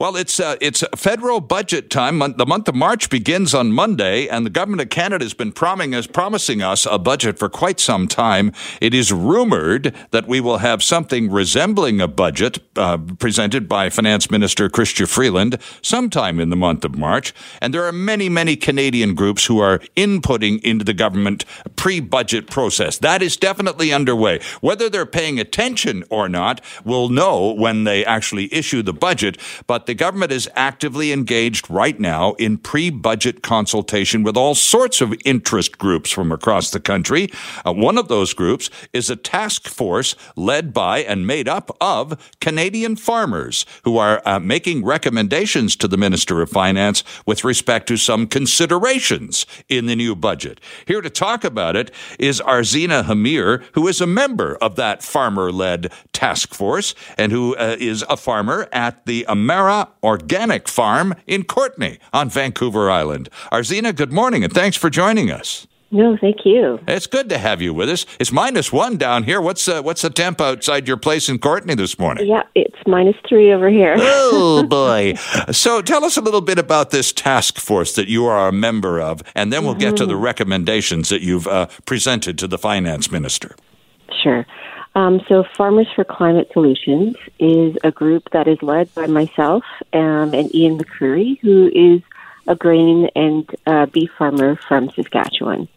Well, it's uh, it's federal budget time. The month of March begins on Monday, and the government of Canada has been promising us, a budget for quite some time. It is rumored that we will have something resembling a budget uh, presented by Finance Minister Chrystia Freeland sometime in the month of March. And there are many, many Canadian groups who are inputting into the government pre-budget process. That is definitely underway. Whether they're paying attention or not, we'll know when they actually issue the budget. But the government is actively engaged right now in pre budget consultation with all sorts of interest groups from across the country. Uh, one of those groups is a task force led by and made up of Canadian farmers who are uh, making recommendations to the Minister of Finance with respect to some considerations in the new budget. Here to talk about it is Arzeena Hamir, who is a member of that farmer led task force and who uh, is a farmer at the Amara Organic Farm in Courtenay on Vancouver Island. Arzeena, good morning and thanks for joining us. No, thank you. It's good to have you with us. It's minus one down here. What's uh, what's the temp outside your place in Courtenay this morning? Yeah, it's minus three over here. oh boy! So tell us a little bit about this task force that you are a member of, and then we'll mm-hmm. get to the mm-hmm. recommendations that you've uh, presented to the finance minister. Sure. Um, so, Farmers for Climate Solutions is a group that is led by myself um, and Ian McCreary, who is a grain and uh, beef farmer from Saskatchewan.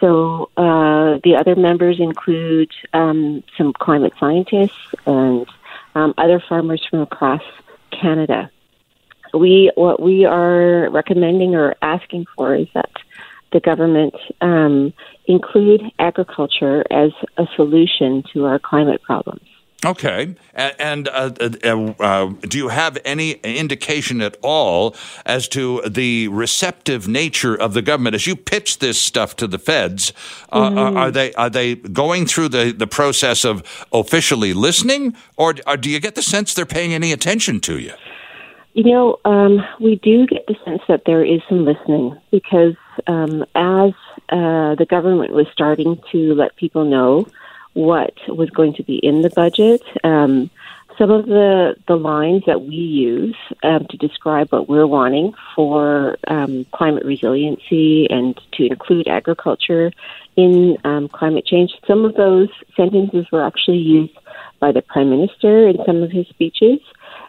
So, uh, the other members include um, some climate scientists and um, other farmers from across Canada. We what we are recommending or asking for is that the government um, include agriculture as a solution to our climate problems. Okay. And uh, uh, uh, do you have any indication at all as to the receptive nature of the government as you pitch this stuff to the feds? Uh, uh, mm-hmm. Are they are they going through the, the process of officially listening, or, or do you get the sense they're paying any attention to you? You know, um, we do get the sense that there is some listening because um, as uh, the government was starting to let people know what was going to be in the budget, um, some of the, the lines that we use um, to describe what we're wanting for um, climate resiliency and to include agriculture in um, climate change, some of those sentences were actually used by the Prime Minister in some of his speeches.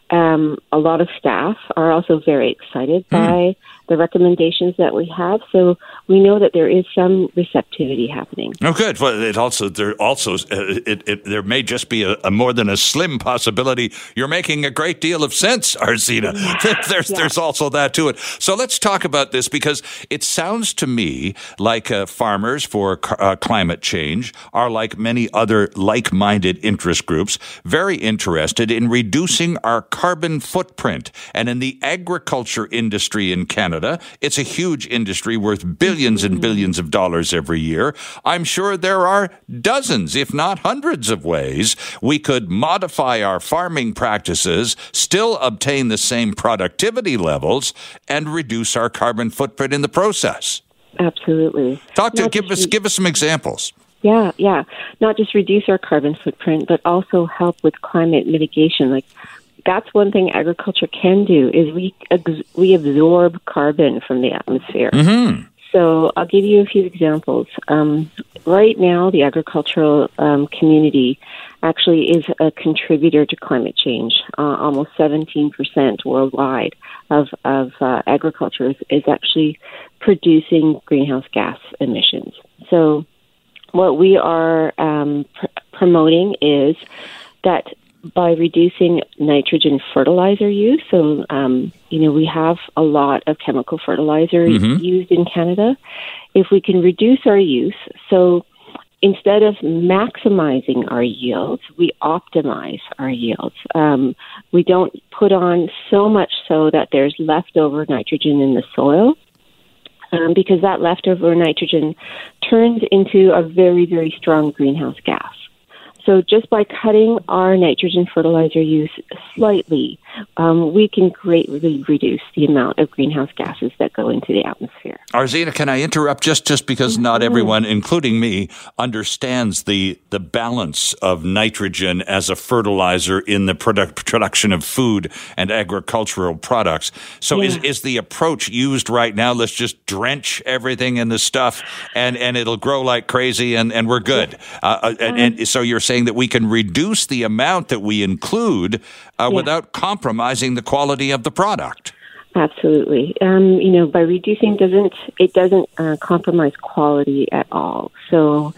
Um, a lot of staff are also very excited mm. The recommendations that we have. So we know that there is some receptivity happening. Oh, good. Well, it also there also uh, it, it, there may just be a, a, more than a slim possibility. You're making a great deal of sense, Arzeena. Yeah. there's yeah. there's also that to it. So let's talk about this because it sounds to me like uh, farmers for uh, climate change are like many other like-minded interest groups, very interested in reducing our carbon footprint and in the agriculture industry in Canada Canada. It's a huge industry worth billions and billions of dollars every year. I'm sure there are dozens, if not hundreds of ways we could modify our farming practices, still obtain the same productivity levels, and reduce our carbon footprint in the process. Absolutely. Talk to give us give us some examples. Yeah, yeah. Not just reduce our carbon footprint, but also help with climate mitigation. Like that's one thing agriculture can do is we we absorb carbon from the atmosphere. Mm-hmm. So I'll give you a few examples. Um, right now, the agricultural um, community actually is a contributor to climate change. Uh, almost 17% worldwide of, of uh, agriculture is, is actually producing greenhouse gas emissions. So what we are um, pr- promoting is that by reducing nitrogen fertilizer use. So, um, you know, we have a lot of chemical fertilizer mm-hmm. used in Canada. If we can reduce our use, so instead of maximizing our yields, we optimize our yields. Um, we don't put on so much so that there's leftover nitrogen in the soil. Um, because that leftover nitrogen turns into a very, very strong greenhouse gas. So just by cutting our nitrogen fertilizer use slightly, um, we can greatly reduce the amount of greenhouse gases that go into the atmosphere. Arzeena, can I interrupt just, just because mm-hmm. not everyone, including me, understands the, the balance of nitrogen as a fertilizer in the product, production of food and agricultural products. So yeah. is, is the approach used right now, let's just drench everything in the stuff and, and it'll grow like crazy and, and we're good. Uh, uh and, and, so you're saying that we can reduce the amount that we include uh, yeah. without compromising the quality of the product. Absolutely. Um, you know, by reducing doesn't it doesn't uh, compromise quality at all. So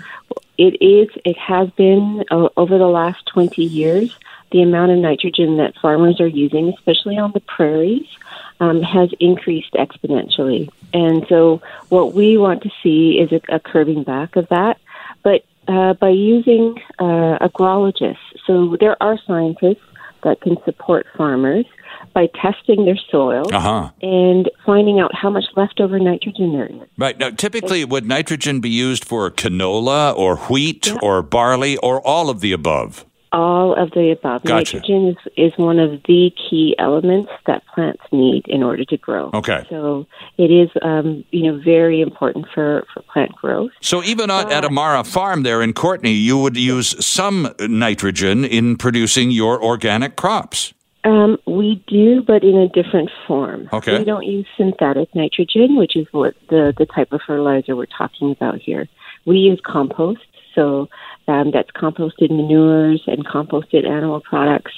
it is. It has been uh, over the last twenty years. The amount of nitrogen that farmers are using, especially on the prairies, um, has increased exponentially. And so, what we want to see is a, a curbing back of that. But uh, by using uh, agrologists, so there are scientists that can support farmers by testing their soil uh-huh. and finding out how much leftover nitrogen there is. Right. Now, typically, would nitrogen be used for canola or wheat yeah. or barley or all of the above? All of the above. Gotcha. Nitrogen is, is one of the key elements that plants need in order to grow. Okay. So it is, um, you know, very important for, for plant growth. So even uh, at Amara Farm there in Courtenay, you would use some nitrogen in producing your organic crops. Um, we do, but in a different form. Okay. We don't use synthetic nitrogen, which is what the, the type of fertilizer we're talking about here. We use compost, so um, that's composted manures and composted animal products.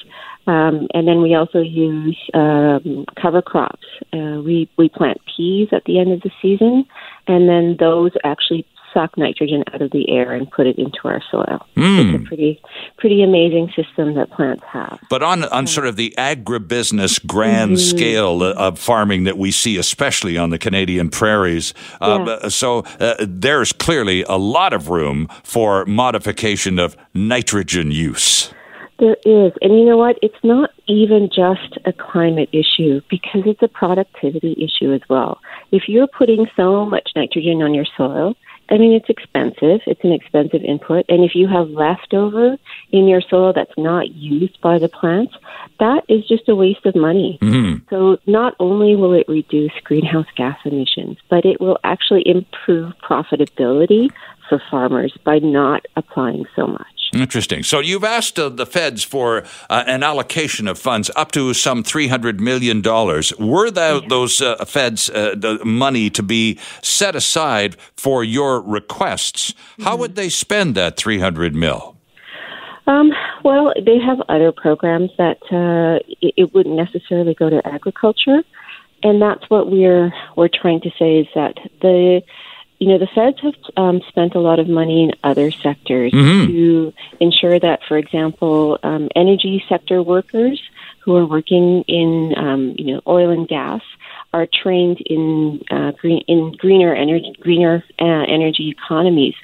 Um, and then we also use um, cover crops. Uh, we we plant peas at the end of the season, and then those actually suck nitrogen out of the air and put it into our soil. Mm. It's a pretty pretty amazing system that plants have. But on on sort of the agribusiness grand mm-hmm. scale of farming that we see, especially on the Canadian prairies, uh, yeah. uh, so uh, there's clearly a lot of room for modification of nitrogen use. There is. And you know what? It's not even just a climate issue because it's a productivity issue as well. If you're putting so much nitrogen on your soil, I mean, it's expensive. It's an expensive input. And if you have leftover in your soil that's not used by the plants, that is just a waste of money. Mm-hmm. So not only will it reduce greenhouse gas emissions, but it will actually improve profitability for farmers by not applying so much. Interesting. So you've asked uh, the feds for uh, an allocation of funds up to some $300 million. Were that, yeah. those uh, feds uh, the money to be set aside for your requests? Mm-hmm. How would they spend that 300 mil? Um, well, they have other programs that uh, it, it wouldn't necessarily go to agriculture, and that's what we're we're trying to say is that the you know, the feds have um, spent a lot of money in other sectors mm-hmm. to ensure that, for example, um, energy sector workers who are working in, um, you know, oil and gas are trained in uh, green in greener energy greener uh, energy economies.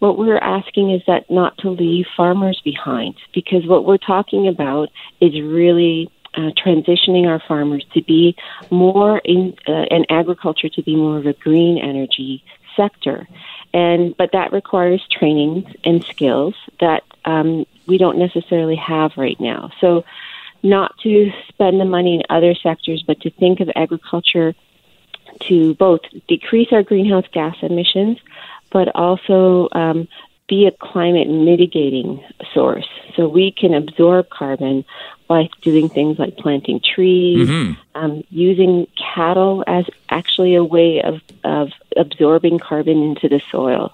What we're asking is that not to leave farmers behind, because what we're talking about is really uh, transitioning our farmers to be more in uh, and agriculture to be more of a green energy sector. And but that requires training and skills that um, we don't necessarily have right now. So, not to spend the money in other sectors, but to think of agriculture to both decrease our greenhouse gas emissions, but also um, be a climate mitigating source. So we can absorb carbon by doing things like planting trees, mm-hmm. um, using cattle as actually a way of, of absorbing carbon into the soil.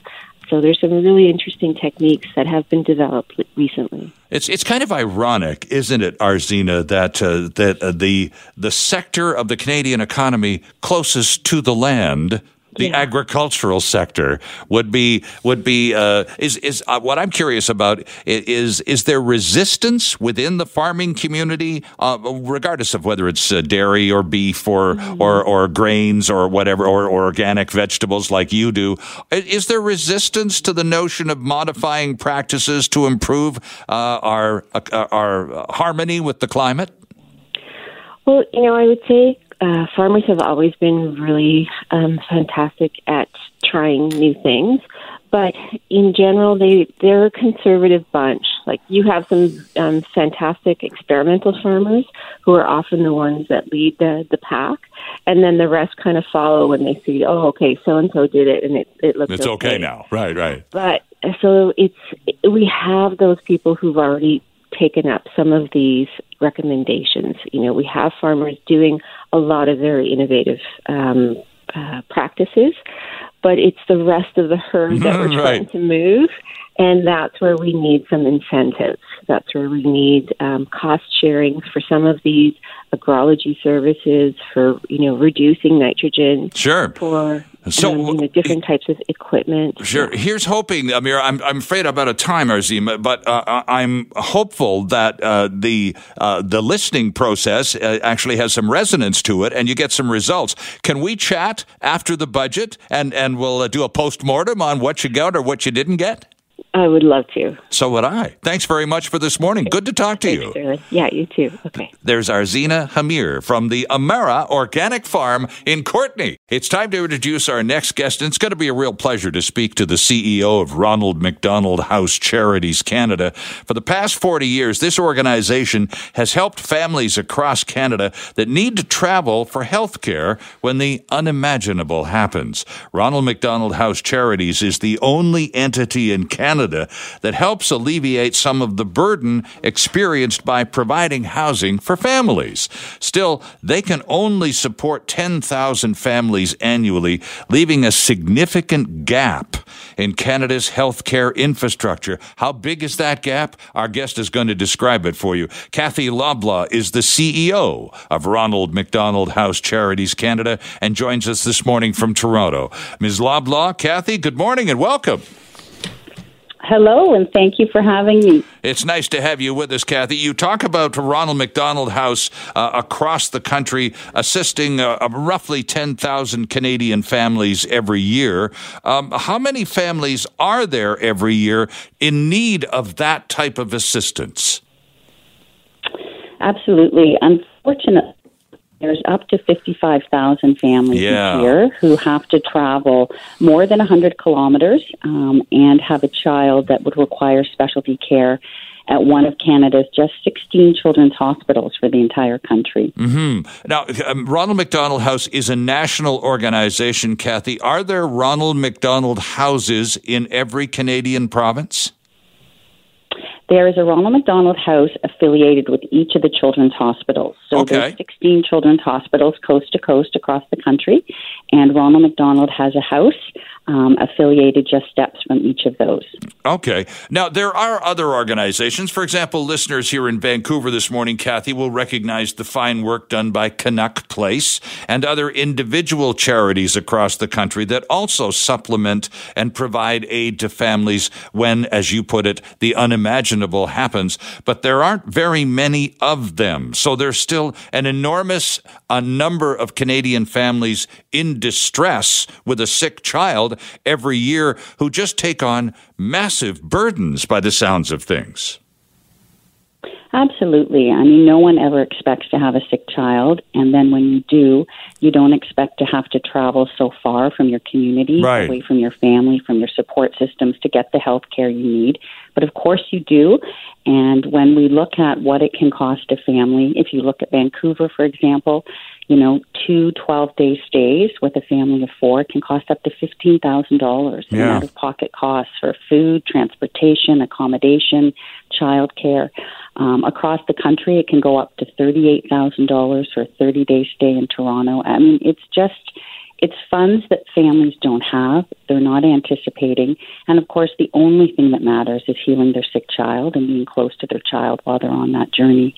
So there's some really interesting techniques that have been developed recently. It's it's kind of ironic, isn't it, Arzeena, that uh, that uh, the the sector of the Canadian economy closest to the land the yeah. agricultural sector would be would be uh, is is uh, what I'm curious about is is there resistance within the farming community, uh, regardless of whether it's uh, dairy or beef or, mm-hmm. or or grains or whatever or, or, organic vegetables like you do? Is there resistance to the notion of modifying practices to improve uh, our uh, our harmony with the climate? Well, you know, I would say uh, farmers have always been really um, fantastic at trying new things, but in general, they they're a conservative bunch. Like you have some um, fantastic experimental farmers who are often the ones that lead the the pack, and then the rest kind of follow when they see, oh, okay, so and so did it, and it it looks it's okay. okay now, right, right. But so it's we have those people who've already taken up some of these recommendations. You know, we have farmers doing a lot of very innovative um, uh, practices, but it's the rest of the herd that we're right. trying to move. And that's where we need some incentives. That's where we need um, cost sharing for some of these agrology services, for you know reducing nitrogen, sure, for so um, you know, different types of equipment. Sure. Here's hoping, Amir. I'm I'm afraid I'm out of time, Arzima, but uh, uh, I'm hopeful that uh, the uh, the listening process uh, actually has some resonance to it, and you get some results. Can we chat after the budget, and and we'll uh, do a post mortem on what you got or what you didn't get? I would love to. So would I. Thanks very much for this morning. Good to talk to Thanks, you. Yeah, you too. Okay. There's Arzeena Hamir from the Amara Organic Farm in Courtenay. It's time to introduce our next guest, and it's going to be a real pleasure to speak to the CEO of Ronald McDonald House Charities Canada. For the past 40 years, this organization has helped families across Canada that need to travel for health care when the unimaginable happens. Ronald McDonald House Charities is the only entity in Canada Canada that helps alleviate some of the burden experienced by providing housing for families. Still, they can only support 10,000 families annually, leaving a significant gap in Canada's healthcare infrastructure. How big is that gap? Our guest is going to describe it for you. Kathy Loblaw is the CEO of Ronald McDonald House Charities Canada and joins us this morning from Toronto. Ms. Loblaw, Kathy, good morning and welcome. Hello, and thank you for having me. It's nice to have you with us, Kathy. You talk about Ronald McDonald House uh, across the country, assisting uh, roughly 10,000 Canadian families every year. Um, how many families are there every year in need of that type of assistance? Absolutely. Unfortunately, there's up to 55,000 families yeah. here who have to travel more than 100 kilometers um, and have a child that would require specialty care at one of Canada's just 16 children's hospitals for the entire country. Mm-hmm. Now, um, Ronald McDonald House is a national organization, Kathy. Are there Ronald McDonald houses in every Canadian province? There is a Ronald McDonald House affiliated with each of the children's hospitals. So okay. there's 16 children's hospitals coast to coast across the country, and Ronald McDonald has a house um, affiliated just steps from each of those. Okay. Now, there are other organizations. For example, listeners here in Vancouver this morning, Kathy, will recognize the fine work done by Canuck Place and other individual charities across the country that also supplement and provide aid to families when, as you put it, the unimaginable happens. But there aren't very many of them. So there's still an enormous uh, number of Canadian families in distress with a sick child every year who just take on massive burdens by the sounds of things. Absolutely. I mean, no one ever expects to have a sick child. And then when you do, you don't expect to have to travel so far from your community, right. away from your family, from your support systems to get the health care you need. But of course you do. And when we look at what it can cost a family, if you look at Vancouver, for example, you know, two 12 day stays with a family of four can cost up to $15,000 in out of pocket costs for food, transportation, accommodation, childcare. Um, across the country, it can go up to $38,000 for a 30 day stay in Toronto. I mean, it's just, it's funds that families don't have, they're not anticipating. And of course, the only thing that matters is healing their sick child and being close to their child while they're on that journey.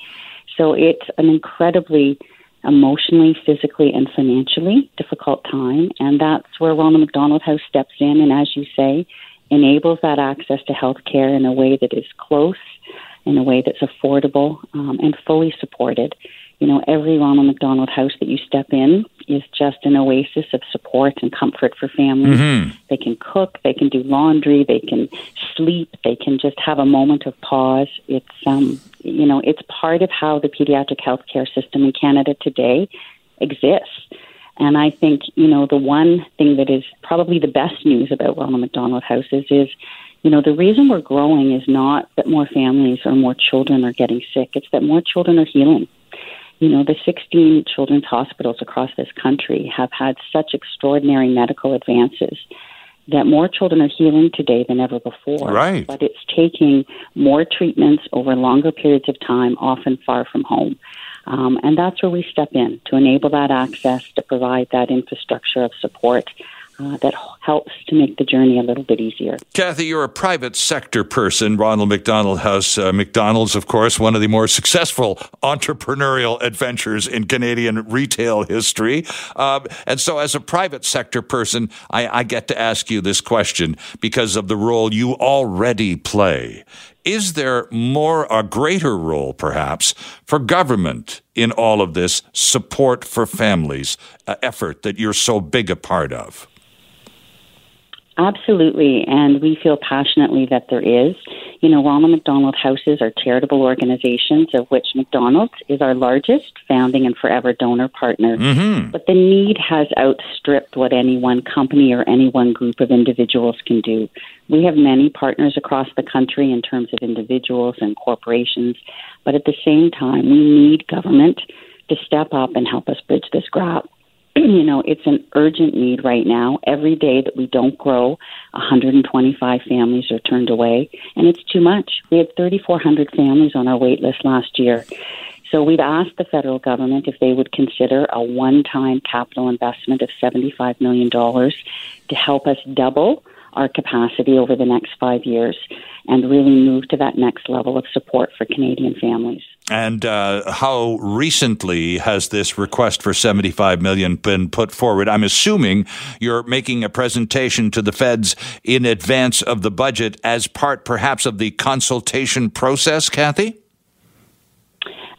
So it's an incredibly emotionally, physically, and financially difficult time. And that's where Ronald McDonald House steps in and, as you say, enables that access to health care in a way that is close, in a way that's affordable, um, and fully supported. You know, every Ronald McDonald House that you step in is just an oasis of support and comfort for families. Mm-hmm. They can cook, they can do laundry, they can sleep, they can just have a moment of pause. It's um, you know, it's part of how the pediatric healthcare system in Canada today exists. And I think, you know, the one thing that is probably the best news about Ronald McDonald Houses is, You know, the reason we're growing is not that more families or more children are getting sick, it's that more children are healing. You know, the 16 children's hospitals across this country have had such extraordinary medical advances that more children are healing today than ever before. Right. But it's taking more treatments over longer periods of time, often far from home. Um, and that's where we step in to enable that access, to provide that infrastructure of support uh, that helps to make the journey a little bit easier. Kathy, you're a private sector person. Ronald McDonald House, uh, McDonald's, of course, one of the more successful entrepreneurial adventures in Canadian retail history. Uh, and so, as a private sector person, I, I get to ask you this question because of the role you already play. Is there more, a greater role perhaps, for government in all of this support for families, uh, effort that you're so big a part of? Absolutely, and we feel passionately that there is. You know, Ronald McDonald Houses are charitable organizations, of which McDonald's is our largest founding and forever donor partner. Mm-hmm. But the need has outstripped what any one company or any one group of individuals can do. We have many partners across the country in terms of individuals and corporations, but at the same time, we need government to step up and help us bridge this gap. you know, it's an urgent need right now. Every day that we don't grow, 125 families are turned away, and it's too much. We had 3,400 families on our wait list last year. So we've asked the federal government if they would consider a one time capital investment of $75 million to help us double our capacity over the next five years and really move to that next level of support for Canadian families. And uh, how recently has this request for 75 million been put forward? I'm assuming you're making a presentation to the feds in advance of the budget as part perhaps of the consultation process, Kathy?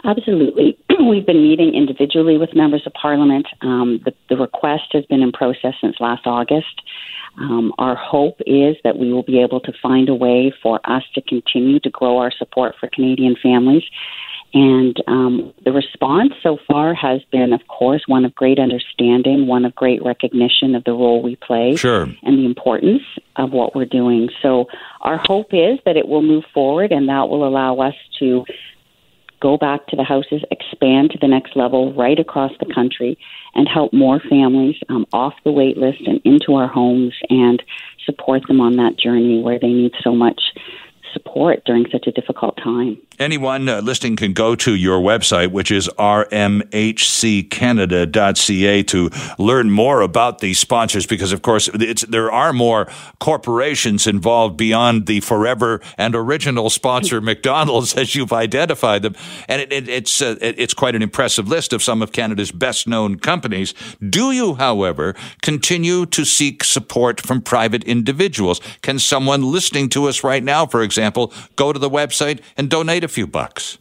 Absolutely. We've been meeting individually with members of parliament. Um, the, the request has been in process since last August. Um, our hope is that we will be able to find a way for us to continue to grow our support for Canadian families. And um, the response so far has been, of course, one of great understanding, one of great recognition of the role we play sure. and the importance of what we're doing. So, our hope is that it will move forward and that will allow us to go back to the houses, expand to the next level right across the country, and help more families um, off the wait list and into our homes and support them on that journey where they need so much support during such a difficult time. Anyone uh, listening can go to your website, which is rmhccanada.ca, to learn more about these sponsors because, of course, there are more corporations involved beyond the forever and original sponsor, McDonald's, as you've identified them. And it, it, it's, uh, it, it's quite an impressive list of some of Canada's best known companies. Do you, however, continue to seek support from private individuals? Can someone listening to us right now, for example, go to the website and donate a few bucks.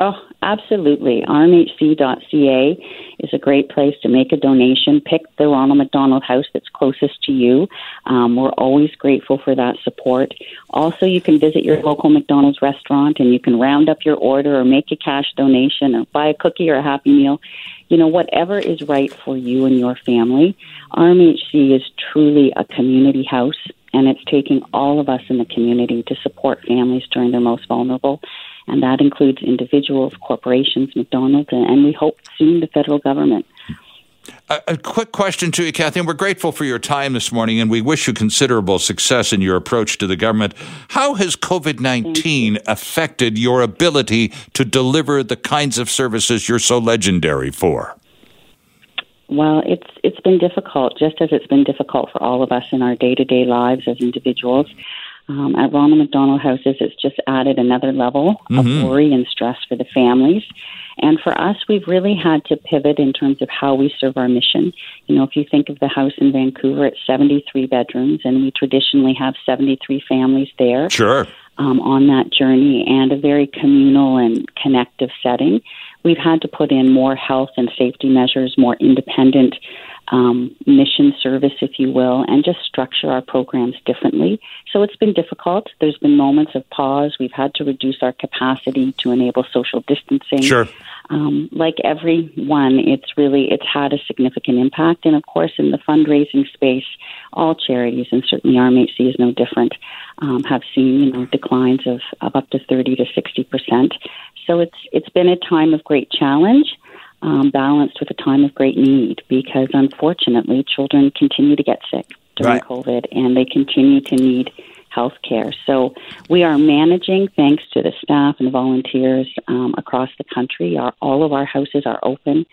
Oh, absolutely. RMHC.ca is a great place to make a donation. Pick the Ronald McDonald House that's closest to you. Um, we're always grateful for that support. Also, you can visit your local McDonald's restaurant and you can round up your order or make a cash donation or buy a cookie or a Happy Meal. You know, whatever is right for you and your family. RMHC is truly a community house and it's taking all of us in the community to support families during their most vulnerable. And that includes individuals, corporations, McDonald's, and, and we hope soon the federal government. A, a, quick question to you, Kathy. we're grateful for your time this morning, and we wish you considerable success in your approach to the government. How has COVID 19 affected your ability to deliver the kinds of services you're so legendary for? Well, it's it's been difficult, just as it's been difficult for all of us in our day to day lives as individuals. Um, at Ronald McDonald Houses, it's just added another level mm-hmm. of worry and stress for the families. And for us, we've really had to pivot in terms of how we serve our mission. You know, if you think of the house in Vancouver, it's 73 bedrooms, and we traditionally have 73 families there. Sure. Um, on that journey and a very communal and connective setting we've had to put in more health and safety measures, more independent um, mission service, if you will, and just structure our programs differently. So it's been difficult. There's been moments of pause. We've had to reduce our capacity to enable social distancing. Sure. Um, like everyone, it's really it's had a significant impact, and of course, in the fundraising space, all charities and certainly RMHC is no different. Um, have seen you know declines of, of up to thirty to sixty percent. So it's it's been a time of great challenge um, balanced with a time of great need because unfortunately children continue to get sick during right. COVID and they continue to need health care. So we are managing, thanks to the staff and volunteers um, across the country. Our, all of our houses are open.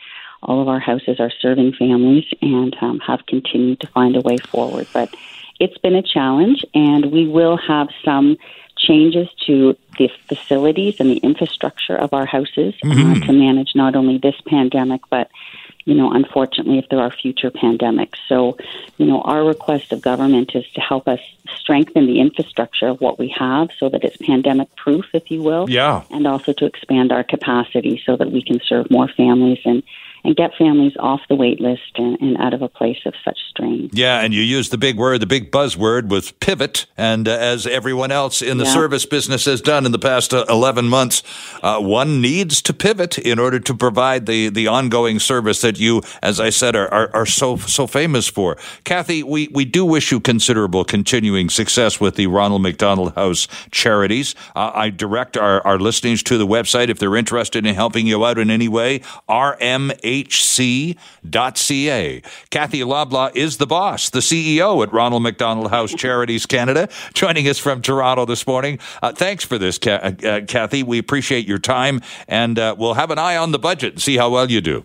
All of our houses are serving families and um, have continued to find a way forward. But it's been a challenge, and we will have some changes to the facilities and the infrastructure of our houses uh, mm-hmm. uh, to manage not only this pandemic, but you know, unfortunately, if there are future pandemics. So, you know, our request of government is to help us strengthen the infrastructure of what we have so that it's pandemic proof, if you will. Yeah. And also to expand our capacity so that we can serve more families and and get families off the wait list and, and, out of a place of such strain. Yeah, and you use the big word, the big buzzword was pivot. And uh, as everyone else in the yeah. service business has done in the past uh, 11 months, uh, one needs to pivot in order to provide the, the ongoing service that you, as I said, are, are, are so so famous for. Kathy, we, we do wish you considerable continuing success with the Ronald McDonald House charities. Uh, I direct our, our listeners to the website if they're interested in helping you out in any way, RMA hc.ca. Kathy Loblaw is the boss, the CEO at Ronald McDonald House Charities Canada, joining us from Toronto this morning. Uh, thanks for this, uh, Kathy. We appreciate your time, and uh, we'll have an eye on the budget and see how well you do.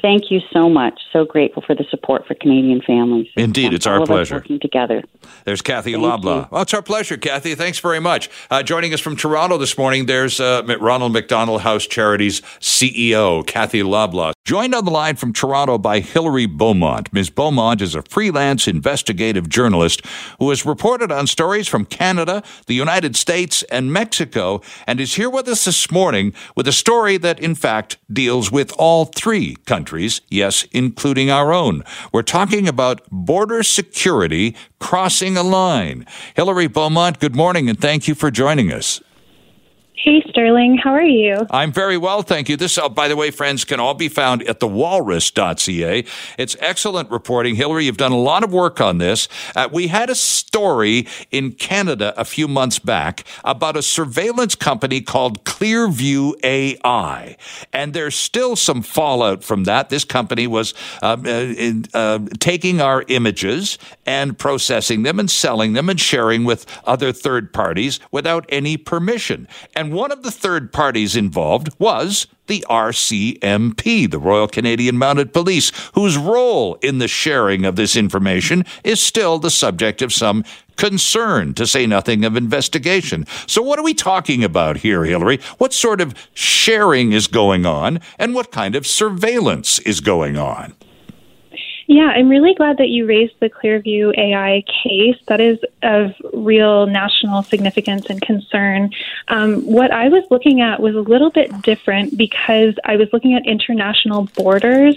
Thank you so much. So grateful for the support for Canadian families. Indeed, it's our pleasure. working together. There's Kathy Thank Loblaw. Well, it's our pleasure, Kathy. Thanks very much. Uh, joining us from Toronto this morning, there's uh, Ronald McDonald House Charities CEO, Kathy Loblaw. Joined on the line from Toronto by Hilary Beaumont. Ms. Beaumont is a freelance investigative journalist who has reported on stories from Canada, the United States, and Mexico, and is here with us this morning with a story that, in fact, deals with all three countries, yes, including our own. We're talking about border security crossing a line. Hilary Beaumont, good morning, and thank you for joining us. Hey, Sterling. How are you? I'm very well, thank you. This, uh, by the way, friends, can all be found at thewalrus.ca. It's excellent reporting. Hilary, you've done a lot of work on this. Uh, we had a story in Canada a few months back about a surveillance company called Clearview AI. And there's still some fallout from that. This company was um, uh, in, uh, taking our images and processing them and selling them and sharing with other third parties without any permission. And one of the third parties involved was the RCMP, the Royal Canadian Mounted Police, whose role in the sharing of this information is still the subject of some concern, to say nothing of investigation. So, what are we talking about here, Hilary? What sort of sharing is going on, and what kind of surveillance is going on? Yeah, I'm really glad that you raised the Clearview AI case. That is of real national significance and concern. Um, what I was looking at was a little bit different because I was looking at international borders,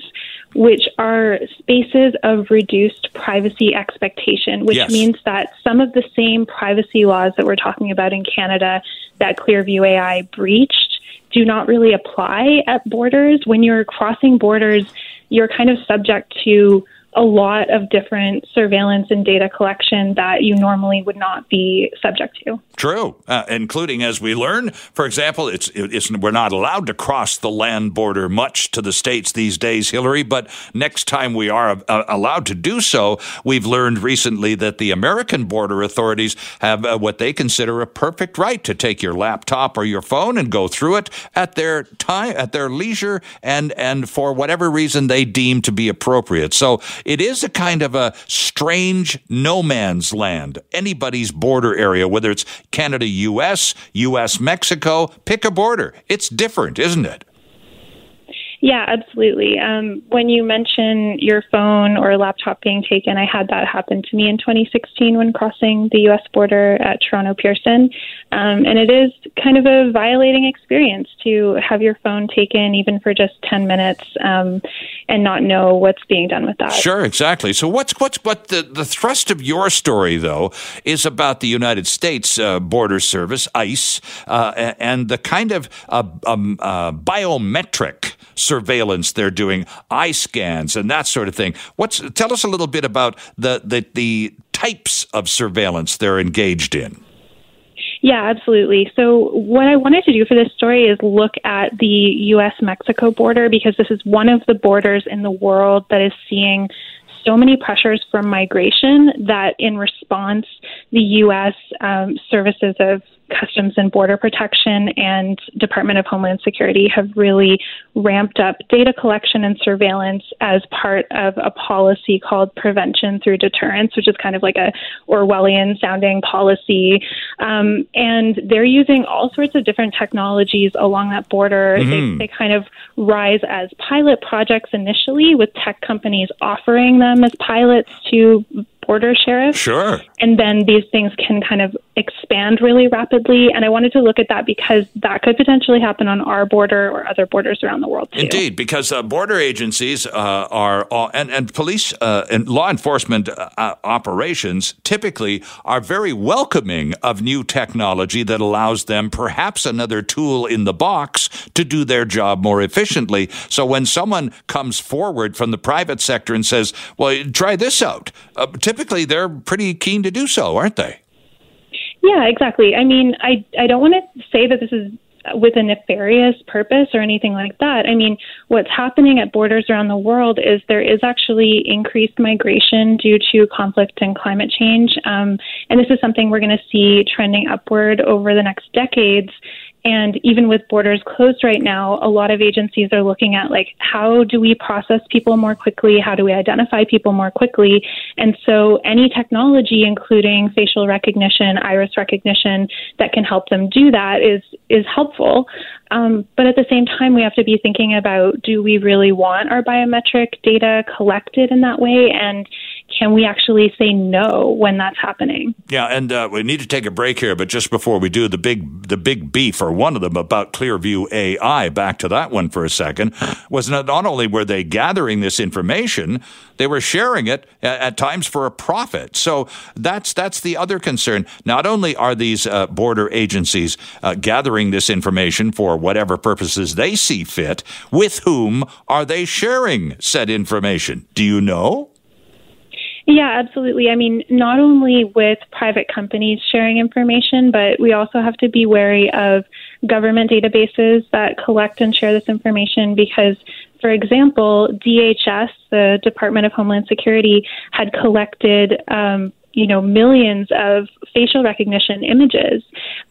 which are spaces of reduced privacy expectation, which yes. means that some of the same privacy laws that we're talking about in Canada that Clearview AI breached do not really apply at borders. When you're crossing borders, you're kind of subject to a lot of different surveillance and data collection that you normally would not be subject to. True, uh, including as we learn, for example, it's, it's we're not allowed to cross the land border much to the states these days, Hilary. But next time we are uh, allowed to do so, we've learned recently that the American border authorities have uh, what they consider a perfect right to take your laptop or your phone and go through it at their time, at their leisure, and and for whatever reason they deem to be appropriate. So it is a kind of a strange no man's land, anybody's border area, whether it's Canada US, US Mexico, pick a border. It's different, isn't it? Yeah, absolutely. Um, when you mention your phone or laptop being taken, I had that happen to me in 2016 when crossing the U.S. border at Toronto Pearson. Um, and it is kind of a violating experience to have your phone taken even for just 10 minutes um, and not know what's being done with that. Sure, exactly. So what's what's what the, the thrust of your story though is about the United States uh, Border Service, ICE, uh, and the kind of uh, um, uh, biometric surveillance they're doing, eye scans and that sort of thing. What's tell us a little bit about the the, the types of surveillance they're engaged in. Yeah, absolutely. So, what I wanted to do for this story is look at the US Mexico border because this is one of the borders in the world that is seeing so many pressures from migration that, in response, the U.S. Um, services of Customs and Border Protection and Department of Homeland Security have really ramped up data collection and surveillance as part of a policy called prevention through deterrence, which is kind of like a Orwellian sounding policy. Um, and they're using all sorts of different technologies along that border. Mm-hmm. They, they kind of rise as pilot projects initially, with tech companies offering them as pilots to border sheriff. Sure. And then these things can kind of expand really rapidly. And I wanted to look at that because that could potentially happen on our border or other borders around the world too. Indeed, because uh, border agencies uh, are all, and and police uh, and law enforcement uh, operations typically are very welcoming of new technology that allows them perhaps another tool in the box to do their job more efficiently. So when someone comes forward from the private sector and says, "Well, try this out," uh, typically they're pretty keen to do so, aren't they? Yeah, exactly. I mean, I I don't want to say that this is with a nefarious purpose or anything like that. I mean, what's happening at borders around the world is there is actually increased migration due to conflict and climate change. Um, and this is something we're going to see trending upward over the next decades. And even with borders closed right now, a lot of agencies are looking at like, how do we process people more quickly? How do we identify people more quickly? And so any technology, including facial recognition, iris recognition, that can help them do that is, is helpful. Um, but at the same time, we have to be thinking about do we really want our biometric data collected in that way? And can we actually say no when that's happening? Yeah, and uh, we need to take a break here, but just before we do, the big the big beef or one of them about Clearview AI, back to that one for a second, was not, only were they gathering this information, they were sharing it at, at times for a profit. So that's that's the other concern. Not only are these uh, border agencies uh, gathering this information for whatever purposes they see fit, with whom are they sharing said information? Do you know? Yeah, absolutely. I mean, not only with private companies sharing information, but we also have to be wary of government databases that collect and share this information because, for example, DHS, the Department of Homeland Security, had collected um, you know millions of facial recognition images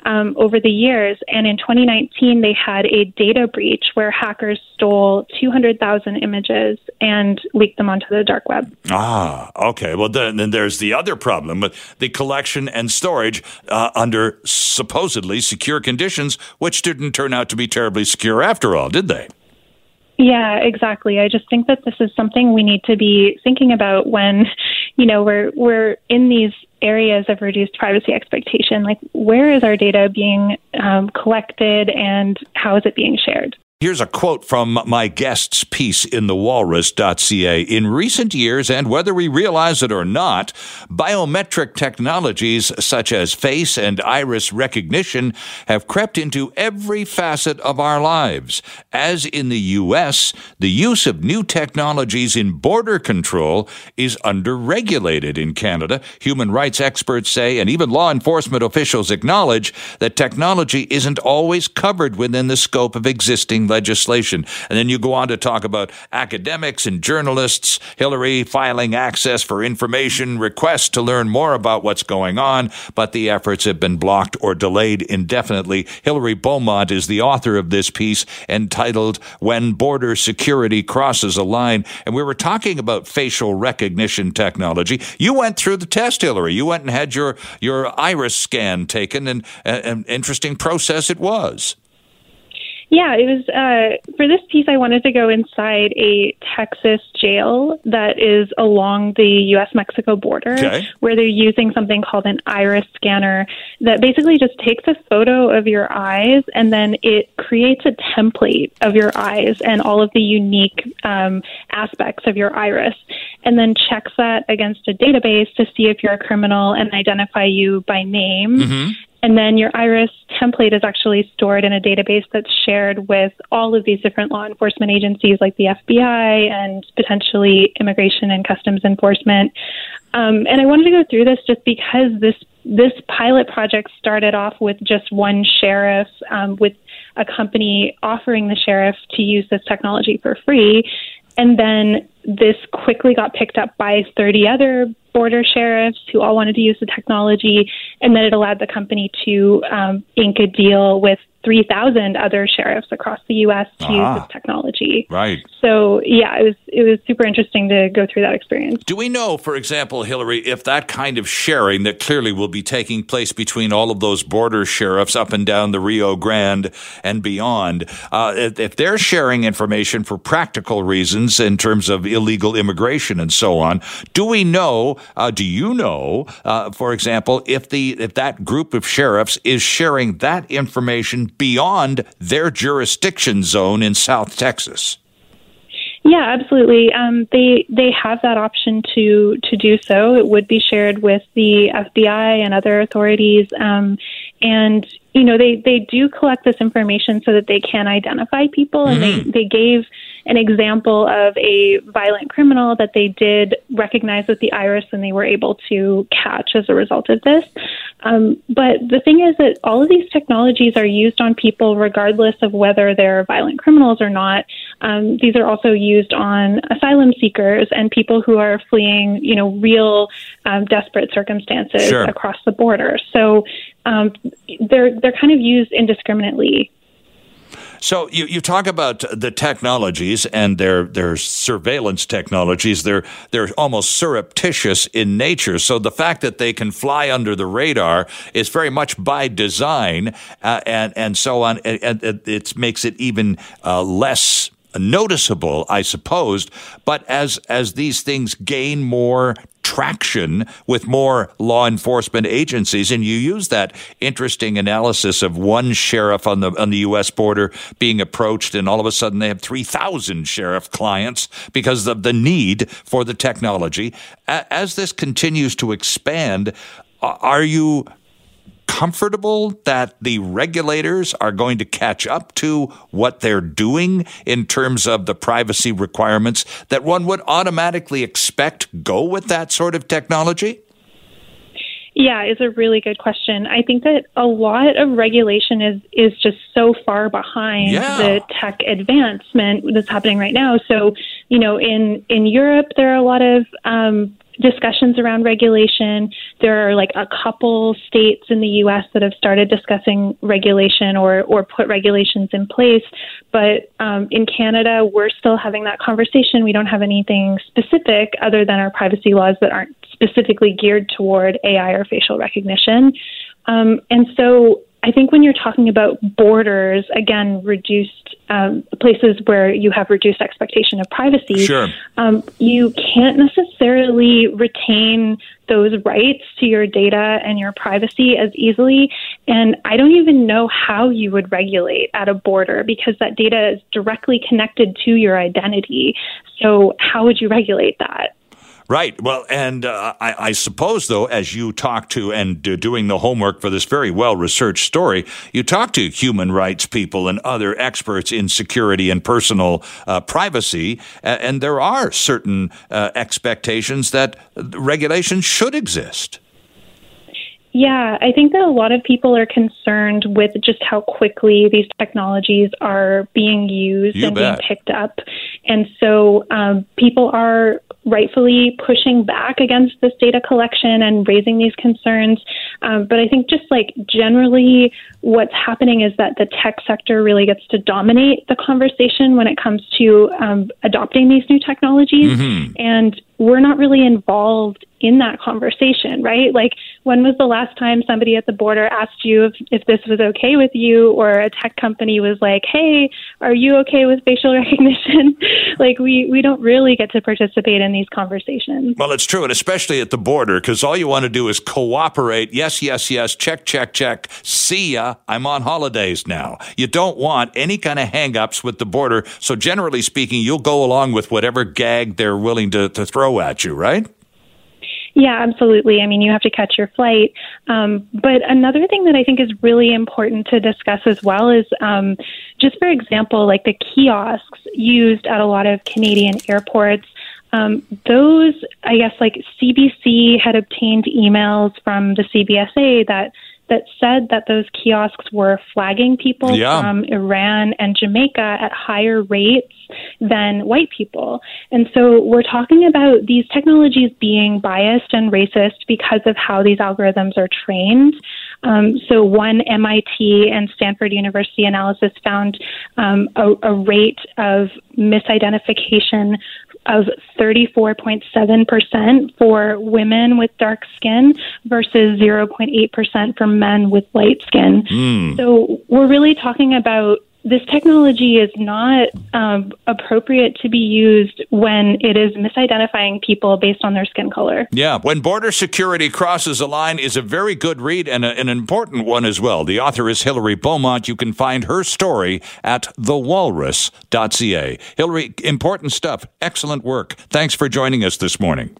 um, over the years. And in 2019, they had a data breach where hackers stole 200,000 images and leaked them onto the dark web. Ah, okay. Well, then, then there's the other problem with the collection and storage uh, under supposedly secure conditions, which didn't turn out to be terribly secure after all, did they? Yeah, exactly. I just think that this is something we need to be thinking about when, you know, we're we're in these areas of reduced privacy expectation. Like, where is our data being um, collected, and how is it being shared? Here's a quote from my guest's piece in the walrus.ca. In recent years, and whether we realize it or not, biometric technologies such as face and iris recognition have crept into every facet of our lives. As in the U.S., the use of new technologies in border control is underregulated in Canada. Human rights experts say, and even law enforcement officials acknowledge, that technology isn't always covered within the scope of existing legislation. And then you go on to talk about academics and journalists, Hilary filing access for information, requests to learn more about what's going on, but the efforts have been blocked or delayed indefinitely. Hilary Beaumont is the author of this piece entitled When Border Security Crosses a Line. And we were talking about facial recognition technology. You went through the test, Hilary. You went and had your, your iris scan taken, and an interesting process it was. Yeah, it was uh, for this piece. I wanted to go inside a Texas jail that is along the U.S. Mexico border, Okay. where they're using something called an iris scanner that basically just takes a photo of your eyes and then it creates a template of your eyes and all of the unique um, aspects of your iris, and then checks that against a database to see if you're a criminal and identify you by name. And then your iris template is actually stored in a database that's shared with all of these different law enforcement agencies like the FBI and potentially immigration and customs enforcement. Um, and I wanted to go through this just because this this pilot project started off with just one sheriff, um, with a company offering the sheriff to use this technology for free. And then this quickly got picked up by 30 other border sheriffs who all wanted to use the technology. And then it allowed the company to um, ink a deal with 3,000 other sheriffs across the U.S. to Ah. use this technology. Right. So yeah, it was it was super interesting to go through that experience. Do we know, for example, Hilary, if that kind of sharing that clearly will be taking place between all of those border sheriffs up and down the Rio Grande and beyond, uh, if, if they're sharing information for practical reasons in terms of illegal immigration and so on, do we know? Uh, do you know, uh, for example, if the if that group of sheriffs is sharing that information beyond their jurisdiction zone in South Texas? Yeah, absolutely. Um, they they have that option to to do so. It would be shared with the FBI and other authorities, um, and you know they they do collect this information so that they can identify people. And they they gave an example of a violent criminal that they did recognize with the iris, and they were able to catch as a result of this. Um, but the thing is that all of these technologies are used on people regardless of whether they're violent criminals or not. Um, these are also used on asylum seekers and people who are fleeing, you know, real um, desperate circumstances Sure. across the border. So um, they're they're kind of used indiscriminately. So you, you talk about the technologies and their their surveillance technologies. They're they're almost surreptitious in nature. So the fact that they can fly under the radar is very much by design, uh, and and so on. And, and it makes it even uh, less noticeable, I suppose. But as as these things gain more traction with more law enforcement agencies and you use that interesting analysis of one sheriff on the on the US border being approached and all of a sudden they have 3000 sheriff clients because of the need for the technology as this continues to expand are you comfortable that the regulators are going to catch up to what they're doing in terms of the privacy requirements that one would automatically expect go with that sort of technology? Yeah, it's a really good question. I think that a lot of regulation is is just so far behind Yeah. the tech advancement that's happening right now. So, you know, in in Europe, there are a lot of um, discussions around regulation. There are like a couple states in the U.S. that have started discussing regulation or or put regulations in place. But um, in Canada, we're still having that conversation. We don't have anything specific other than our privacy laws that aren't specifically geared toward AI or facial recognition. Um, and so I think when you're talking about borders, again, reduced um, places where you have reduced expectation of privacy, Sure. um, you can't necessarily retain those rights to your data and your privacy as easily. And I don't even know how you would regulate at a border because that data is directly connected to your identity. So, how would you regulate that? Right. Well, and uh, I, I suppose, though, as you talk to and uh, doing the homework for this very well researched story, you talk to human rights people and other experts in security and personal uh, privacy, and there are certain uh, expectations that regulations should exist. Yeah, I think that a lot of people are concerned with just how quickly these technologies are being used You and bet. being picked up. And so um, people are rightfully pushing back against this data collection and raising these concerns. Um, but I think just like generally, what's happening is that the tech sector really gets to dominate the conversation when it comes to um, adopting these new technologies. And we're not really involved in that conversation, right? Like, when was the last time somebody at the border asked you if, if this was okay with you, or a tech company was like, hey, are you okay with facial recognition? like, we, we don't really get to participate in these conversations. Well, it's true, and especially at the border, because all you want to do is cooperate. Yes, yes, yes, check, check, check. See ya. I'm on holidays now. You don't want any kind of hangups with the border. So, generally speaking, you'll go along with whatever gag they're willing to, to throw at you, right? Yeah, absolutely. I mean, you have to catch your flight. Um, but another thing that I think is really important to discuss as well is um, just for example, like the kiosks used at a lot of Canadian airports. Um, those, I guess, like CBC had obtained emails from the CBSA that that said that those kiosks were flagging people yeah. from Iran and Jamaica at higher rates than white people. And so we're talking about these technologies being biased and racist because of how these algorithms are trained. Um, so one MIT and Stanford University analysis found um, a, a rate of misidentification of 34.7% for women with dark skin versus 0.8% for men with light skin. Mm. So we're really talking about this technology is not um, appropriate to be used when it is misidentifying people based on their skin color. Yeah, when border security crosses a line is a very good read and a, an important one as well. The author is Hilary Beaumont. You can find her story at thewalrus.ca. Hilary, important stuff. Excellent work. Thanks for joining us this morning.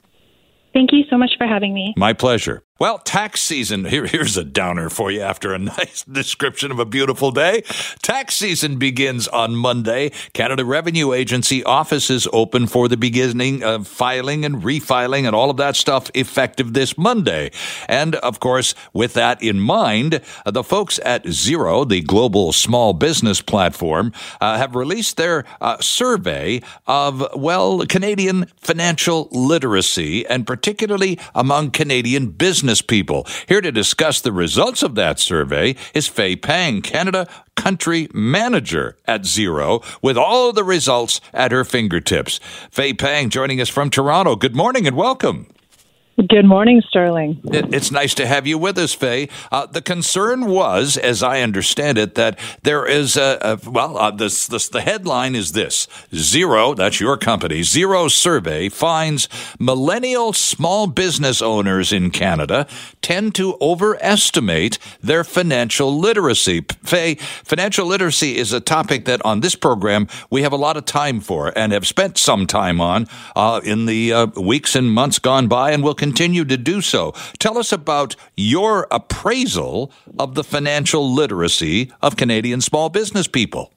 Thank you so much for having me. My pleasure. Well, tax season, here, here's a downer for you after a nice description of a beautiful day. Tax season begins on Monday. Canada Revenue Agency offices open for the beginning of filing and refiling and all of that stuff effective this Monday. And of course, with that in mind, the folks at Xero, the global small business platform, uh, have released their uh, survey of, well, Canadian financial literacy and particularly among Canadian business business people. Here to discuss the results of that survey is Fay Pang, Canada Country Manager at Xero, with all the results at her fingertips. Fay Pang joining us from Toronto. Good morning and welcome. Good morning, Sterling. It, it's nice to have you with us, Fay. Uh, the concern was, as I understand it, that there is a, a well, uh, this, this, the headline is this Xero, that's your company, Xero survey finds millennial small business owners in Canada tend to overestimate their financial literacy. Fay, financial literacy is a topic that on this program we have a lot of time for and have spent some time on uh, in the uh, weeks and months gone by and will continue to do so. Tell us about your appraisal of the financial literacy of Canadian small business people.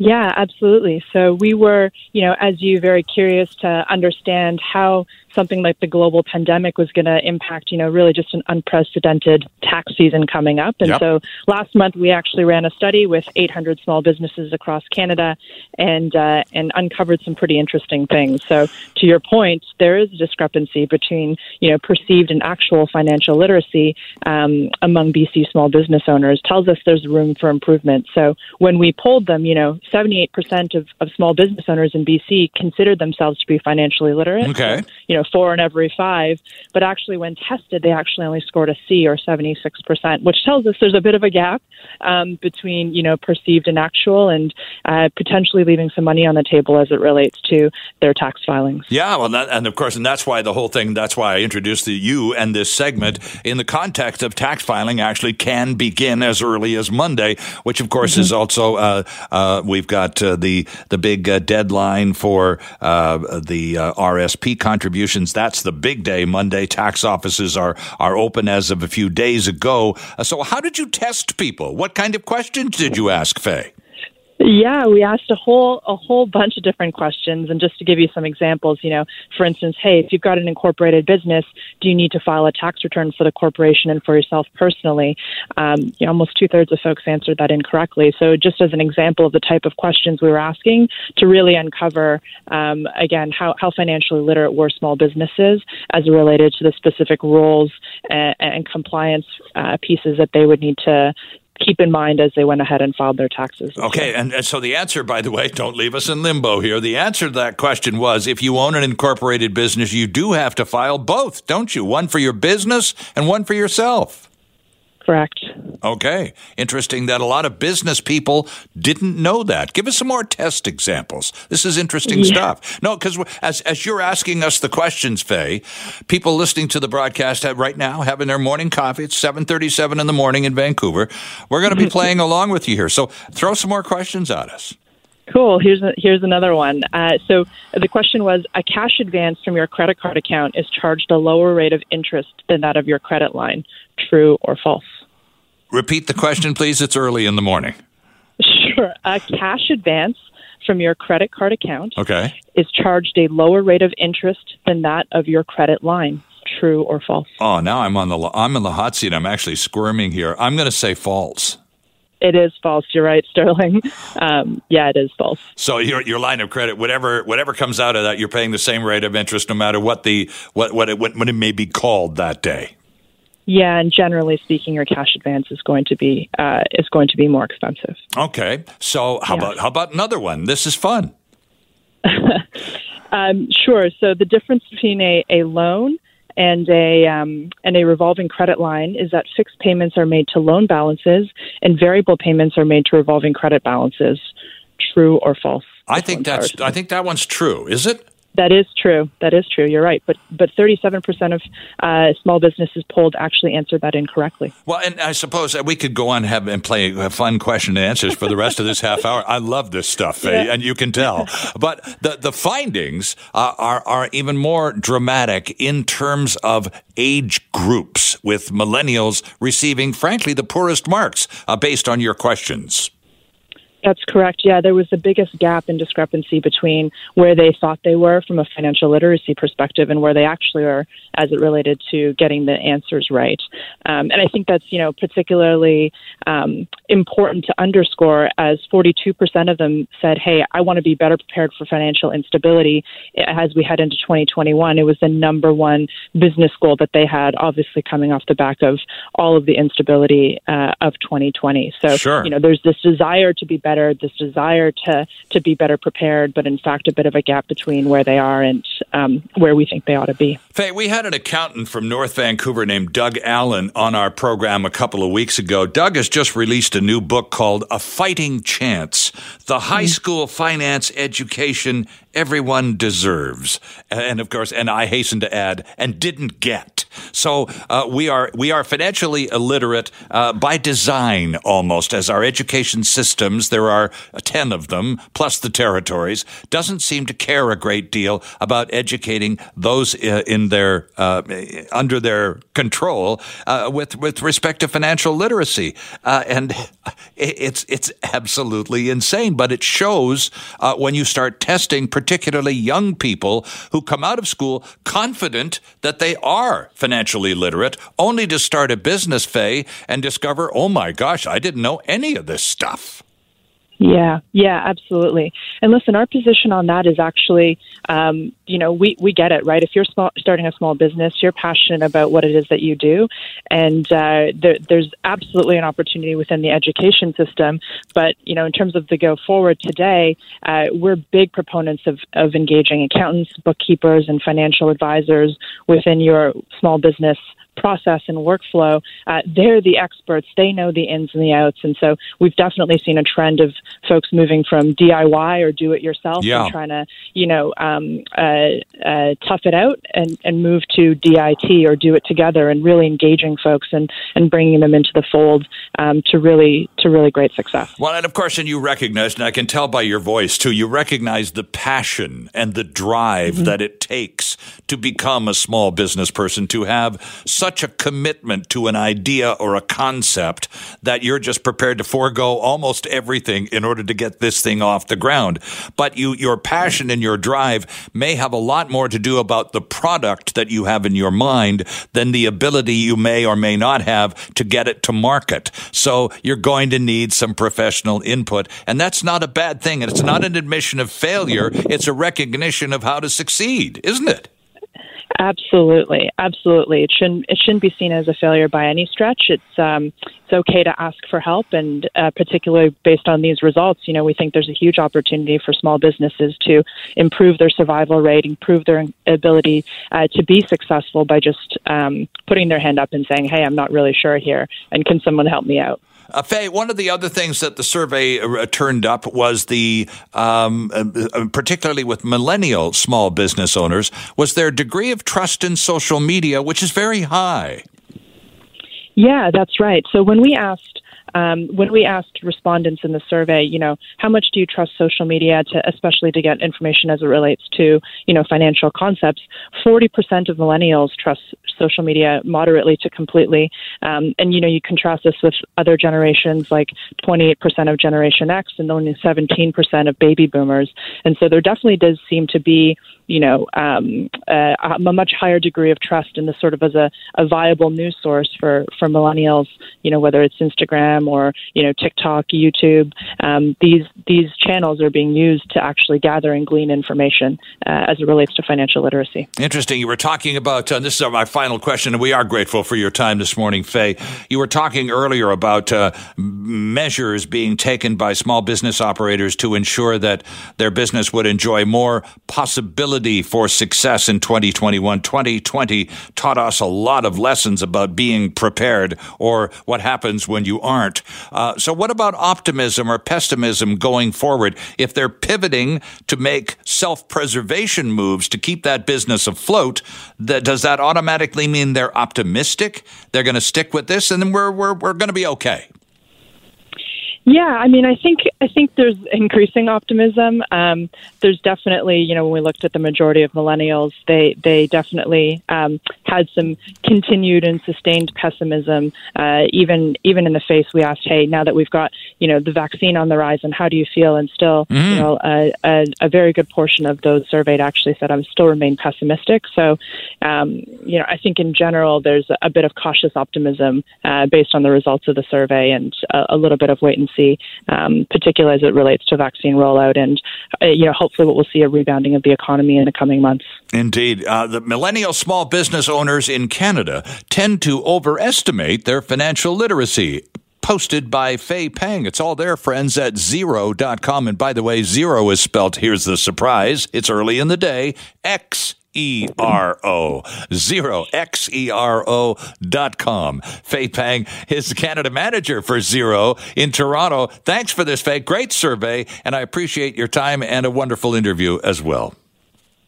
Yeah, absolutely. So we were, you know, as you, very curious to understand how something like the global pandemic was going to impact, you know, really just an unprecedented tax season coming up. And yep. so last month we actually ran a study with 800 small businesses across Canada and uh, and uncovered some pretty interesting things. So to your point, there is a discrepancy between you know perceived and actual financial literacy um, among BC small business owners. Tells us there's room for improvement. So when we polled them, you know, 78% of, of small business owners in BC considered themselves to be financially literate. Okay. So, you know four in every five. But actually, when tested, they actually only scored a C or 76%, which tells us there's a bit of a gap um, between, you know, perceived and actual and uh, potentially leaving some money on the table as it relates to their tax filings. Yeah, well, that, and of course, and that's why the whole thing, that's why I introduced the, you and this segment in the context of tax filing actually can begin as early as Monday, which of course mm-hmm. is also, uh, uh, we've got uh, the, the big uh, deadline for uh, the RSP contributions. that's the big day. Monday tax offices are are open as of a few days ago. Uh, so, how did you test people? What kind of questions did you ask, Fay? Yeah, we asked a whole a whole bunch of different questions, and just to give you some examples, you know, for instance, hey, if you've got an incorporated business, do you need to file a tax return for the corporation and for yourself personally? Um, you know, almost two thirds of folks answered that incorrectly. So, just as an example of the type of questions we were asking to really uncover, um, again, how how financially literate were small businesses as related to the specific rules and, and compliance uh, pieces that they would need to keep in mind as they went ahead and filed their taxes. Okay, and, and, so the answer, by the way, don't leave us in limbo here. The answer to that question was if you own an incorporated business, you do have to file both, don't you? One for your business and one for yourself. Correct. Okay. Interesting that a lot of business people didn't know that. Give us some more test examples. This is interesting yeah. stuff. No, because as, as you're asking us the questions, Fay, people listening to the broadcast right now having their morning coffee. It's 737 in the morning in Vancouver. We're going to be playing along with you here. So throw some more questions at us. Cool. Here's a, here's another one. Uh, so the question was: A cash advance from your credit card account is charged a lower rate of interest than that of your credit line. True or false? Repeat the question, please. It's early in the morning. Sure. A cash advance from your credit card account okay. is charged a lower rate of interest than that of your credit line. True or false? Oh, now I'm on the I'm in the hot seat. I'm actually squirming here. I'm going to say false. It is false. You're right, Sterling. Um, yeah, it is false. So your your line of credit, whatever whatever comes out of that, you're paying the same rate of interest, no matter what the what what it, what it may be called that day. Yeah, and generally speaking, your cash advance is going to be uh, is going to be more expensive. Okay, so how yeah. about how about another one? This is fun. um, sure. So the difference between a, a loan and a um, and a revolving credit line is that fixed payments are made to loan balances and variable payments are made to revolving credit balances. True or false? I think that's I think that one's true. Is it? That is true. That is true. You're right. But but 37% of uh, small businesses polled actually answered that incorrectly. Well, and I suppose we could go on have, and play a fun question and answers for the rest of this half hour. I love this stuff, yeah. and you can tell. But the the findings uh, are are even more dramatic in terms of age groups, with millennials receiving, frankly, the poorest marks uh, based on your questions. That's correct. Yeah, there was the biggest gap in discrepancy between where they thought they were from a financial literacy perspective and where they actually are as it related to getting the answers right. Um, and I think that's you know particularly um, important to underscore as 42% of them said, "Hey, I want to be better prepared for financial instability as we head into 2021." It was the number one business goal that they had, obviously coming off the back of all of the instability uh, of 2020. So sure. you know, there's this desire to be better better, this desire to to be better prepared, but in fact, a bit of a gap between where they are and um, where we think they ought to be. Fay, we had an accountant from North Vancouver named Doug Allen on our program a couple of weeks ago. Doug has just released a new book called A Fighting Chance: The High mm-hmm. School Finance Education Everyone Deserves, and of course, and I hasten to add, and didn't get. So uh, we are we are financially illiterate uh, by design, almost as our education systems. There are ten of them, plus the territories. Doesn't seem to care a great deal about educating those uh, in their uh, under their control uh, with with respect to financial literacy, and it's it's absolutely insane. But it shows when you start testing, particularly young people who come out of school confident that they are financially literate, only to start a business, Fay, and discover, oh my gosh, I didn't know any of this stuff. Yeah, yeah, absolutely. And listen, our position on that is actually, um, you know, we, we get it, right? If you're small, starting a small business, you're passionate about what it is that you do. And uh, there, there's absolutely an opportunity within the education system. But, you know, in terms of the go forward today, uh, we're big proponents of, of engaging accountants, bookkeepers, and financial advisors within your small business process and workflow, uh, they're the experts. They know the ins and the outs. And so we've definitely seen a trend of folks moving from DIY or do it yourself yeah. and trying to, you know, um, uh, uh, tough it out and, and move to DIT or do it together and really engaging folks and, and bringing them into the fold um, to really to really great success. Well, and of course, and you recognize, and I can tell by your voice too, you recognize the passion and the drive mm-hmm. that it takes to become a small business person, to have such a commitment to an idea or a concept that you're just prepared to forego almost everything in order to get this thing off the ground. But you, your passion and your drive may have a lot more to do about the product that you have in your mind than the ability you may or may not have to get it to market. So you're going to need some professional input. And that's not a bad thing. And it's not an admission of failure. It's a recognition of how to succeed, isn't it? Absolutely, absolutely. It shouldn't it shouldn't be seen as a failure by any stretch. It's um, it's okay to ask for help, and uh, particularly based on these results, you know, we think there's a huge opportunity for small businesses to improve their survival rate, improve their ability uh, to be successful by just um, putting their hand up and saying, "Hey, I'm not really sure here, and can someone help me out?" Uh, Fay, one of the other things that the survey uh, turned up was the, um, uh, uh, particularly with millennial small business owners, was their degree of trust in social media, which is very high. Yeah, that's right. So when we asked um, when we asked respondents in the survey, you know, how much do you trust social media to, especially to get information as it relates to, you know, financial concepts? Forty percent of millennials trust social media moderately to completely, um, and you know, you contrast this with other generations like twenty-eight percent of Generation X and only seventeen percent of baby boomers, and so there definitely does seem to be you know, um, a, a, much higher degree of trust in this sort of as a, a viable news source for, for millennials, you know, whether it's Instagram or, you know, TikTok, YouTube. Um, these, these channels are being used to actually gather and glean information uh, as it relates to financial literacy. Interesting. You were talking about, uh, this is my final question, and we are grateful for your time this morning, Fay. You were talking earlier about uh, measures being taken by small business operators to ensure that their business would enjoy more possibilities for success in 2021. 2020 taught us a lot of lessons about being prepared or what happens when you aren't. Uh, so, what about optimism or pessimism going forward? If they're pivoting to make self preservation moves to keep that business afloat, that, does that automatically mean they're optimistic? They're going to stick with this and then we're, we're, we're going to be okay? Yeah, I mean, I think I think there's increasing optimism. Um, there's definitely, you know, when we looked at the majority of millennials, they they definitely um, had some continued and sustained pessimism. Uh, even even in the face, we asked, hey, now that we've got you know the vaccine on the rise, and how do you feel? And still, mm-hmm. you know, a, a, a, very good portion of those surveyed actually said I'm still remain pessimistic. So, um, you know, I think in general there's a bit of cautious optimism uh, based on the results of the survey, and a, a little bit of wait and see, um, particularly as it relates to vaccine rollout. And, uh, you know, hopefully what we'll see a rebounding of the economy in the coming months. Indeed. Uh, the millennial small business owners in Canada tend to overestimate their financial literacy posted by Fay Pang. It's all there, friends, at xero.com. And by the way, Xero is spelt, here's the surprise, it's early in the day, X E R O. Xero, X E R O dot com. Fay Pang is the Canada manager for Xero in Toronto. Thanks for this, Fay. Great survey, and I appreciate your time and a wonderful interview as well.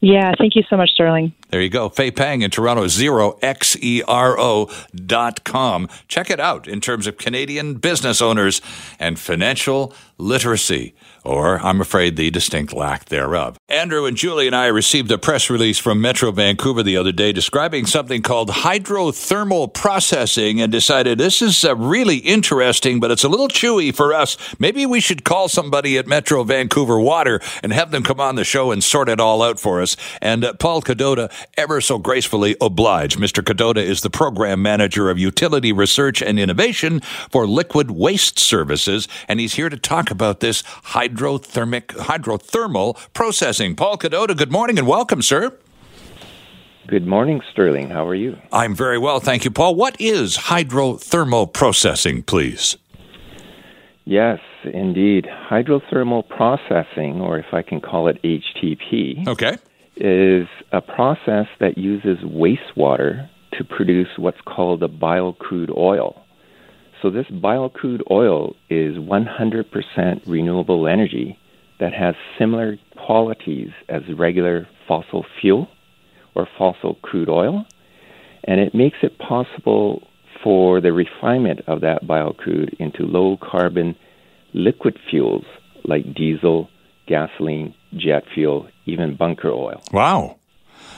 Yeah, thank you so much, Sterling. There you go. Fay Pang in Toronto, Xero X E R O dot com. Check it out in terms of Canadian business owners and financial literacy or I'm afraid the distinct lack thereof. Andrew and Julie and I received a press release from Metro Vancouver the other day describing something called hydrothermal processing and decided this is uh, really interesting, but it's a little chewy for us. Maybe we should call somebody at Metro Vancouver Water and have them come on the show and sort it all out for us. And uh, Paul Kadota ever so gracefully obliged. Mr. Kadota is the program manager of utility research and innovation for liquid waste services, and he's here to talk about this hydrothermal hydrothermic hydrothermal processing. Paul Kadota, good morning and welcome, sir. Good morning, Sterling. How are you? I'm very well, thank you, Paul. What is hydrothermal processing, please? Yes, indeed. Hydrothermal processing, or if I can call it HTP, okay. is a process that uses wastewater to produce what's called a biocrude oil. So this biocrude oil is 100% renewable energy that has similar qualities as regular fossil fuel or fossil crude oil, and it makes it possible for the refinement of that biocrude into low carbon liquid fuels like diesel, gasoline, jet fuel, even bunker oil. Wow.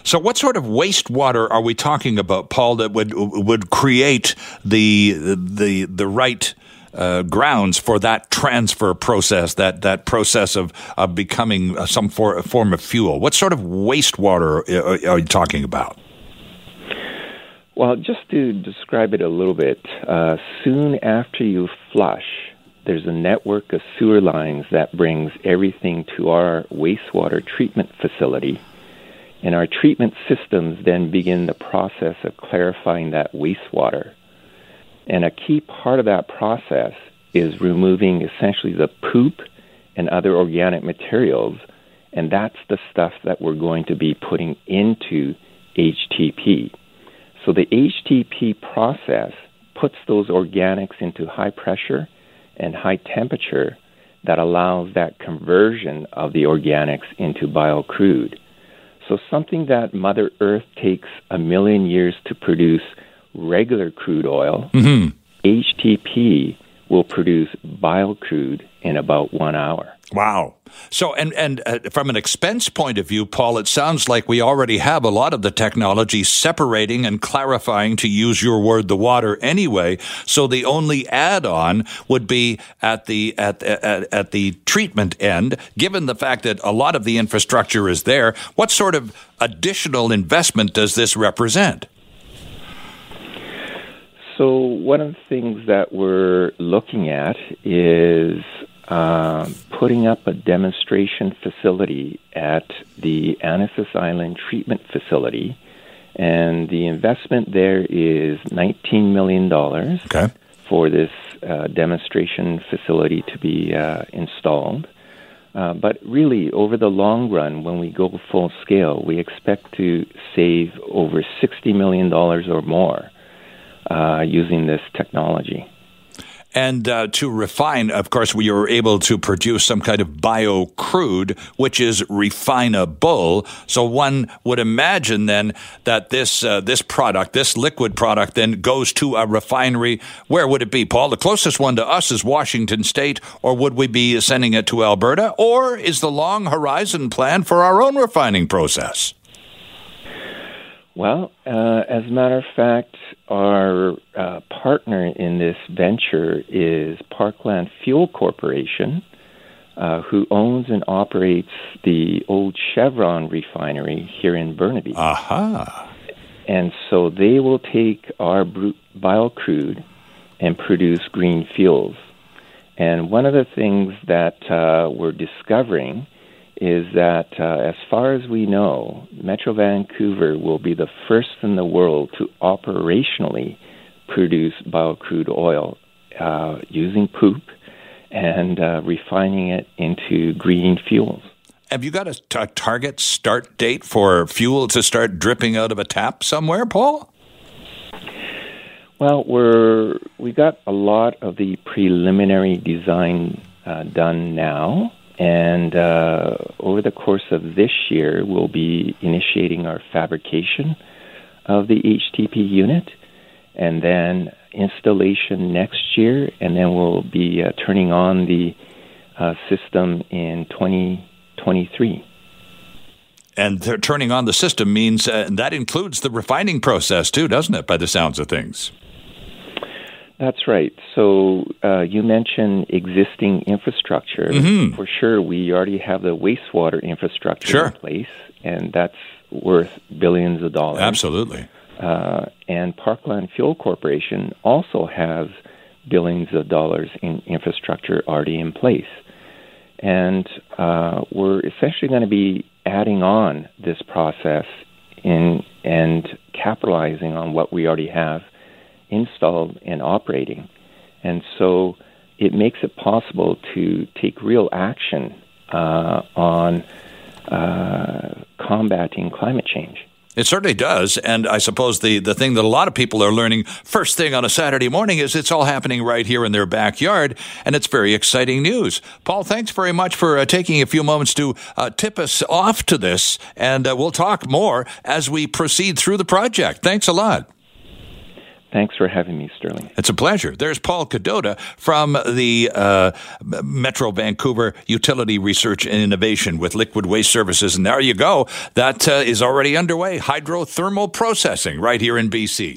So, what sort of wastewater are we talking about, Paul, that would would create the the the right uh, grounds for that transfer process, that that process of of becoming some for, form of fuel? What sort of wastewater are, are you talking about? Well, just to describe it a little bit, uh, soon after you flush, there's a network of sewer lines that brings everything to our wastewater treatment facility And our treatment systems then begin the process of clarifying that wastewater. And a key part of that process is removing essentially the poop and other organic materials. And that's the stuff that we're going to be putting into HTP. So the HTP process puts those organics into high pressure and high temperature that allows that conversion of the organics into biocrude. So something that Mother Earth takes a million years to produce regular crude oil, mm-hmm. HTP will produce biocrude in about one hour. Wow. So, and and uh, from an expense point of view, Paul, it sounds like we already have a lot of the technology separating and clarifying, to use your word, the water anyway. So the only add-on would be at the at at, at the treatment end. Given the fact that a lot of the infrastructure is there, what sort of additional investment does this represent? So one of the things that we're looking at is uh, putting up a demonstration facility at the Annacis Island Treatment Facility, and the investment there is $19 million okay. for this uh, demonstration facility to be uh, installed. Uh, but really, over the long run, when we go full scale, we expect to save over $60 million or more uh, using this technology. And uh, to refine, of course, we were able to produce some kind of bio crude, which is refinable. So one would imagine then that this uh, this product, this liquid product, then goes to a refinery. Where would it be, Paul? The closest one to us is Washington State, or would we be sending it to Alberta? Or is the long horizon plan for our own refining process? Well, uh, as a matter of fact, our uh, partner in this venture is Parkland Fuel Corporation, uh, who owns and operates the old Chevron refinery here in Burnaby. Aha. And so they will take our biocrude and produce green fuels. And one of the things that uh, we're discovering is that, uh, as far as we know, Metro Vancouver will be the first in the world to operationally produce biocrude oil uh, using poop and uh, refining it into green fuels. Have you got a, t- a target start date for fuel to start dripping out of a tap somewhere, Paul? Well, we're we got a lot of the preliminary design uh, done now. And uh, over the course of this year, we'll be initiating our fabrication of the HTP unit and then installation next year, and then we'll be uh, turning on the uh, system in 2023. And turning on the system means uh, that includes the refining process too, doesn't it, by the sounds of things? That's right. So uh, you mentioned existing infrastructure. Mm-hmm. For sure, we already have the wastewater infrastructure sure. in place, and that's worth billions of dollars. Absolutely. Uh, and Parkland Fuel Corporation also has billions of dollars in infrastructure already in place. And uh, we're essentially going to be adding on this process in and capitalizing on what we already have installed and operating. And so it makes it possible to take real action uh, on uh, combating climate change. It certainly does. And I suppose the, the thing that a lot of people are learning first thing on a Saturday morning is it's all happening right here in their backyard. And it's very exciting news. Paul, thanks very much for uh, taking a few moments to uh, tip us off to this. And uh, we'll talk more as we proceed through the project. Thanks a lot. Thanks for having me, Sterling. It's a pleasure. There's Paul Kadota from the uh, Metro Vancouver Utility Research and Innovation with Liquid Waste Services. And there you go. That uh, is already underway. Hydrothermal processing right here in BC.